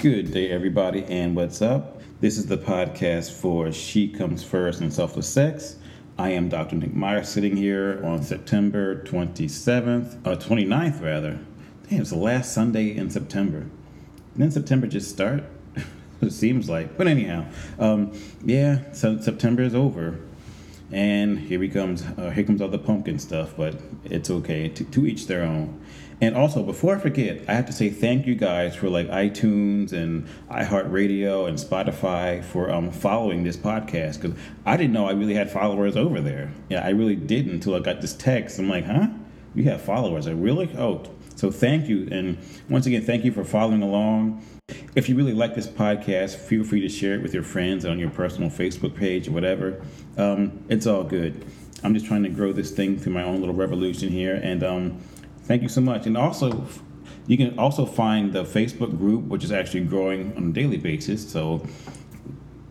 Good day, everybody, and what's up? This is the podcast for She Comes First and Selfless Sex. I am Dr. Nick Meyer sitting here on September 27th, uh, 29th rather. Damn, it's the last Sunday in September. Didn't September just start? it seems like. But anyhow, um, yeah, so September is over. And here he comes, uh, here comes all the pumpkin stuff, but it's okay, to, to each their own. And also, before I forget, I have to say thank you guys for like iTunes and iHeartRadio and Spotify for um, following this podcast because I didn't know I really had followers over there. Yeah, I really didn't until I got this text. I'm like, huh? You have followers? I really? Oh, so thank you. And once again, thank you for following along. If you really like this podcast, feel free to share it with your friends on your personal Facebook page or whatever. Um, it's all good. I'm just trying to grow this thing through my own little revolution here. And um, thank you so much. And also, you can also find the Facebook group, which is actually growing on a daily basis. So,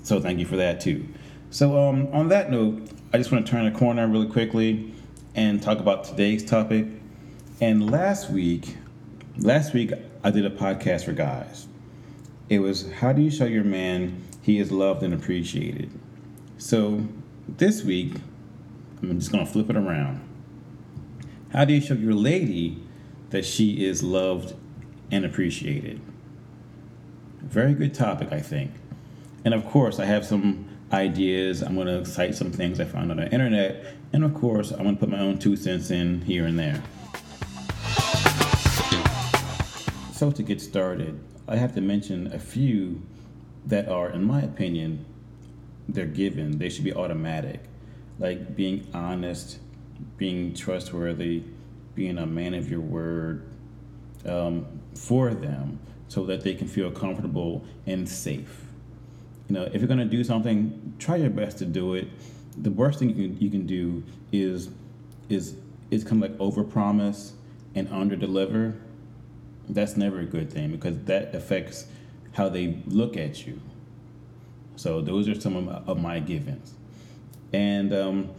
so thank you for that too. So, um, on that note, I just want to turn a corner really quickly and talk about today's topic. And last week, last week I did a podcast for guys. It was how do you show your man he is loved and appreciated. So this week, I'm just gonna flip it around. How do you show your lady that she is loved and appreciated? Very good topic, I think. And of course, I have some ideas. I'm going to cite some things I found on the internet. And of course, I'm going to put my own two cents in here and there. So, to get started, I have to mention a few that are, in my opinion, they're given. They should be automatic. Like being honest, being trustworthy, being a man of your word um, for them so that they can feel comfortable and safe. You know, if you're going to do something, try your best to do it. The worst thing you can, you can do is is is kind of like overpromise and underdeliver. That's never a good thing because that affects how they look at you. So those are some of my, of my givens. And um,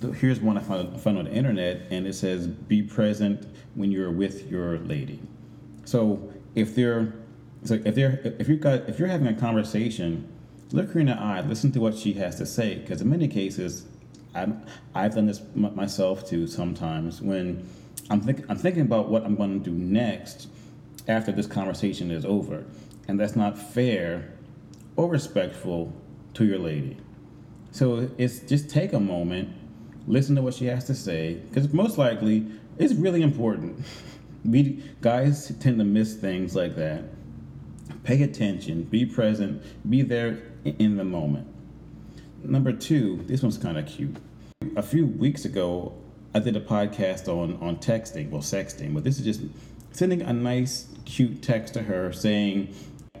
here's one I found, found on the internet, and it says, "Be present when you're with your lady." So if they're, so if they're, if you got, if you're having a conversation, look her in the eye, listen to what she has to say, because in many cases, I'm, I've done this m- myself too. Sometimes when I'm think, I'm thinking about what I'm going to do next after this conversation is over, and that's not fair or respectful to your lady. So it's just take a moment listen to what she has to say, because most likely it's really important. We guys tend to miss things like that. Pay attention, be present, be there in the moment. Number two, this one's kind of cute. A few weeks ago, I did a podcast on on texting, well, sexting, but this is just sending a nice, cute text to her saying,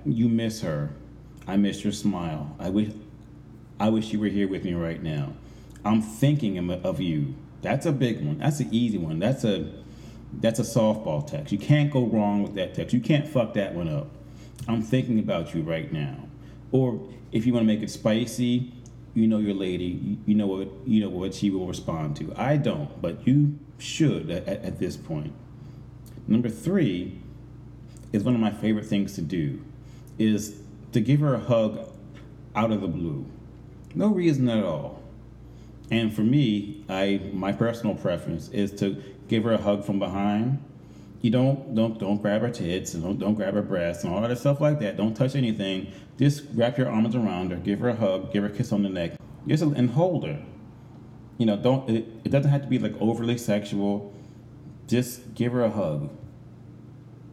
"You miss her. I miss your smile. I wish, I wish you were here with me right now." I'm thinking of you. That's a big one. That's an easy one. That's a that's a softball text. You can't go wrong with that text. You can't fuck that one up. I'm thinking about you right now. Or if you want to make it spicy, you know your lady. You know what you know what she will respond to. I don't, but you should at, at this point. Number three is one of my favorite things to do, is to give her a hug out of the blue. No reason at all. And for me, I my personal preference is to give her a hug from behind. You don't don't don't grab her tits and don't don't grab her breasts and all that stuff like that. Don't touch anything. Just wrap your arms around her, give her a hug, give her a kiss on the neck, just and hold her. You know, don't it, it doesn't have to be like overly sexual. Just give her a hug.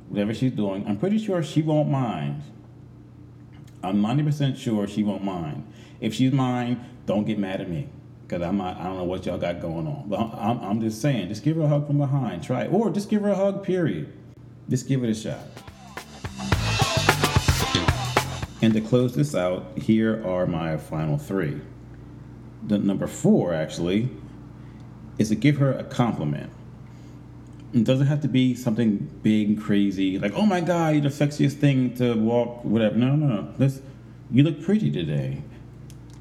Whatever she's doing, I'm pretty sure she won't mind. I'm 90% sure she won't mind. If she's mine, don't get mad at me because I'm not, I don't know what y'all got going on. But I'm, I'm just saying, just give her a hug from behind. Try it. Or just give her a hug, period. Just give it a shot. And to close this out, here are my final three. The number four, actually, is to give her a compliment. It doesn't have to be something big and crazy, like, oh my God, you're the sexiest thing to walk, whatever. No, no, no. Let's, you look pretty today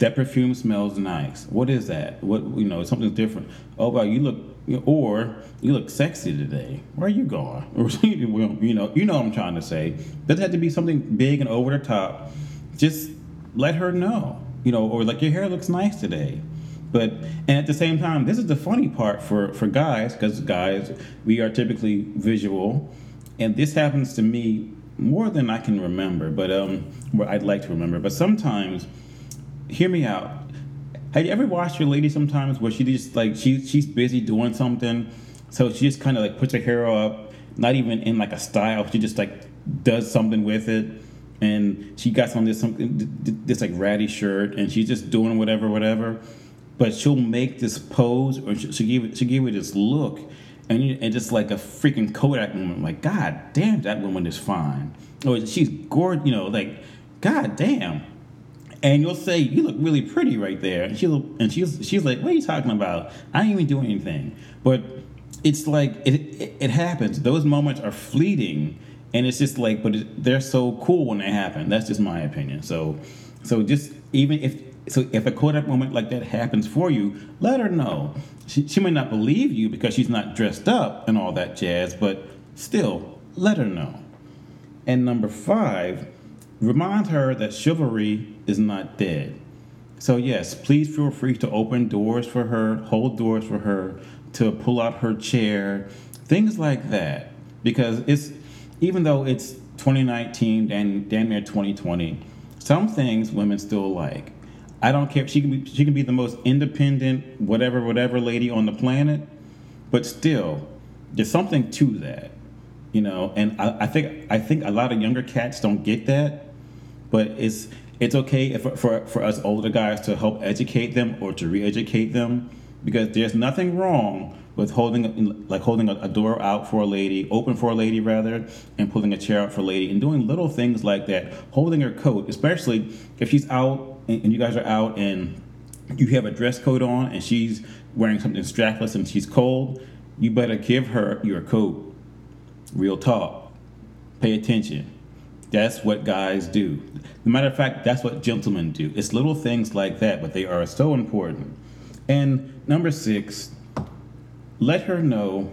that perfume smells nice. What is that? What you know, something different. Oh wow, you look or you look sexy today. Where are you going? Or you know, you know what I'm trying to say. Doesn't have to be something big and over the top. Just let her know, you know, or like your hair looks nice today. But and at the same time, this is the funny part for for guys because guys we are typically visual, and this happens to me more than I can remember. But um, what I'd like to remember. But sometimes, hear me out have you ever watched your lady sometimes where she just like she she's busy doing something, so she just kind of like puts her hair up, not even in like a style. She just like does something with it, and she got on this something this like ratty shirt, and she's just doing whatever, whatever. But she'll make this pose, or she, give she give it this look, and and just like a freaking Kodak moment. Like God damn, that woman is fine. Or she's gorgeous, you know, like God damn and you'll say, "You look really pretty right there," and she'll and she's she's like, "What are you talking about? I ain't even doing anything." But it's like it it, it happens. Those moments are fleeting, and it's just like, but it, they're so cool when they happen. That's just my opinion. So, so just even if so, if a Kodak moment like that happens for you, let her know. She she may not believe you because she's not dressed up and all that jazz, but still, let her know. And number five Remind her that chivalry is not dead. So, yes, please feel free to open doors for her, hold doors for her, to pull out her chair, things like that. Because it's, even though it's 2019, damn, damn near 2020, some things women still like. I don't care. She can be she can be the most independent, whatever, whatever lady on the planet, but still, there's something to that, you know. And I, I think I think a lot of younger cats don't get that, but it's it's okay if, for for us older guys to help educate them or to re-educate them because there's nothing wrong with holding like holding a, door out for a lady, open for a lady rather, and pulling a chair out for a lady, and doing little things like that. Holding her coat, especially if she's out and you guys are out and you have a dress coat on and she's wearing something strapless and she's cold, you better give her your coat. Real talk. Pay attention. That's what guys do. The matter of fact, that's what gentlemen do. It's little things like that, but they are so important. And number six, let her know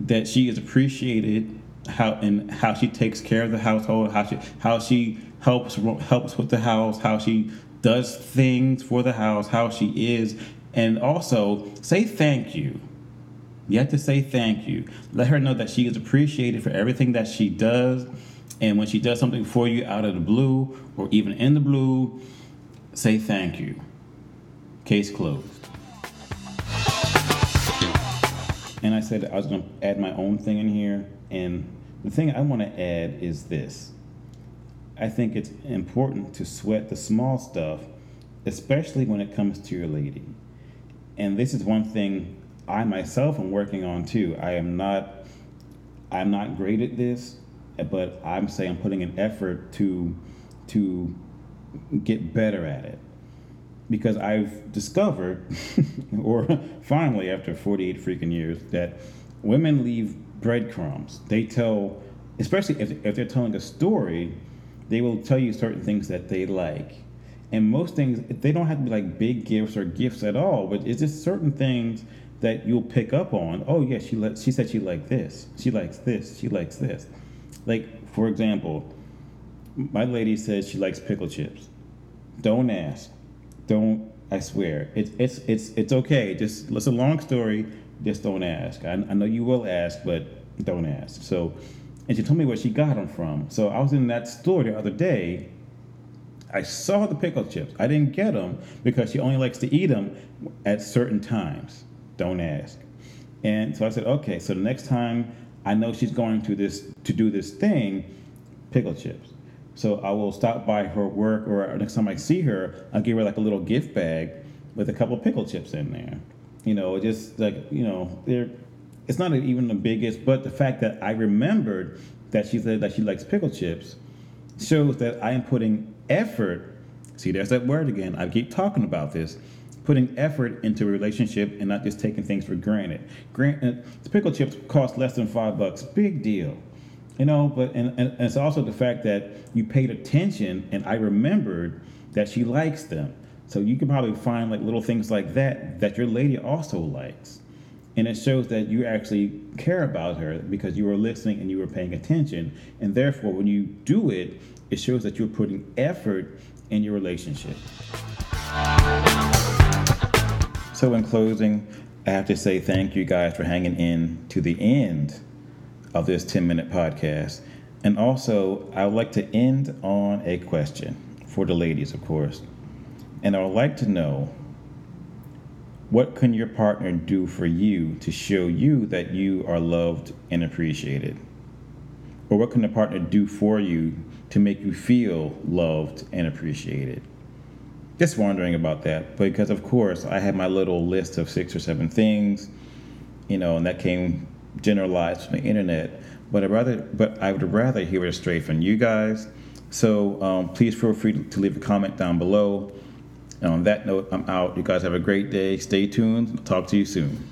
that she is appreciated how and how she takes care of the household, how she how she helps helps with the house, how she does things for the house, how she is, and also say thank you. You have to say thank you. Let her know that she is appreciated for everything that she does and when she does something for you out of the blue or even in the blue, say thank you. Case closed. And I said I was going to add my own thing in here. And the thing I want to add is this I think it's important to sweat the small stuff, especially when it comes to your lady. And this is one thing I myself am working on too. I am not I'm not great at this but I'm saying I'm putting an effort to to get better at it because I've discovered, or finally after 48 freaking years, that women leave breadcrumbs. They tell, especially if, if they're telling a story, they will tell you certain things that they like. And most things, they don't have to be like big gifts or gifts at all, but it's just certain things that you'll pick up on. Oh yeah, she let, she said she liked this. She likes this. She likes this. Like, for example, my lady says she likes pickle chips. Don't ask. Don't. I swear. It's it's it's it's okay. Just it's a long story. Just don't ask. I, I know you will ask, but don't ask. So, and she told me where she got them from. So I was in that store the other day. I saw the pickle chips. I didn't get them because she only likes to eat them at certain times. Don't ask. And so I said, okay. So the next time I know she's going to this to do this thing, pickle chips. So I will stop by her work, or next time I see her, I'll give her like a little gift bag with a couple pickle chips in there. You know, just like you know, they're. It's not even the biggest, but the fact that I remembered that she said that she likes pickle chips shows that I am putting effort. See, there's that word again. I keep talking about this putting effort into a relationship and not just taking things for granted. Grant, uh, pickle chips cost less than five bucks. Big deal. You know, but and, and it's also the fact that you paid attention and I remembered that she likes them. So you can probably find like little things like that that your lady also likes. And it shows that you actually care about her because you were listening and you were paying attention. And therefore, when you do it, it shows that you're putting effort in your relationship. So, in closing, I have to say thank you guys for hanging in to the end of this 10 minute podcast. And also, I would like to end on a question for the ladies, of course. And I would like to know what can your partner do for you to show you that you are loved and appreciated? Or what can the partner do for you to make you feel loved and appreciated? Just wondering about that because of course i had my little list of six or seven things you know and that came generalized from the internet. But i rather but i would rather hear it straight from you guys. So um, please feel free to leave a comment down below. And on that note i'm out. You guys have a great day. Stay tuned. Talk to you soon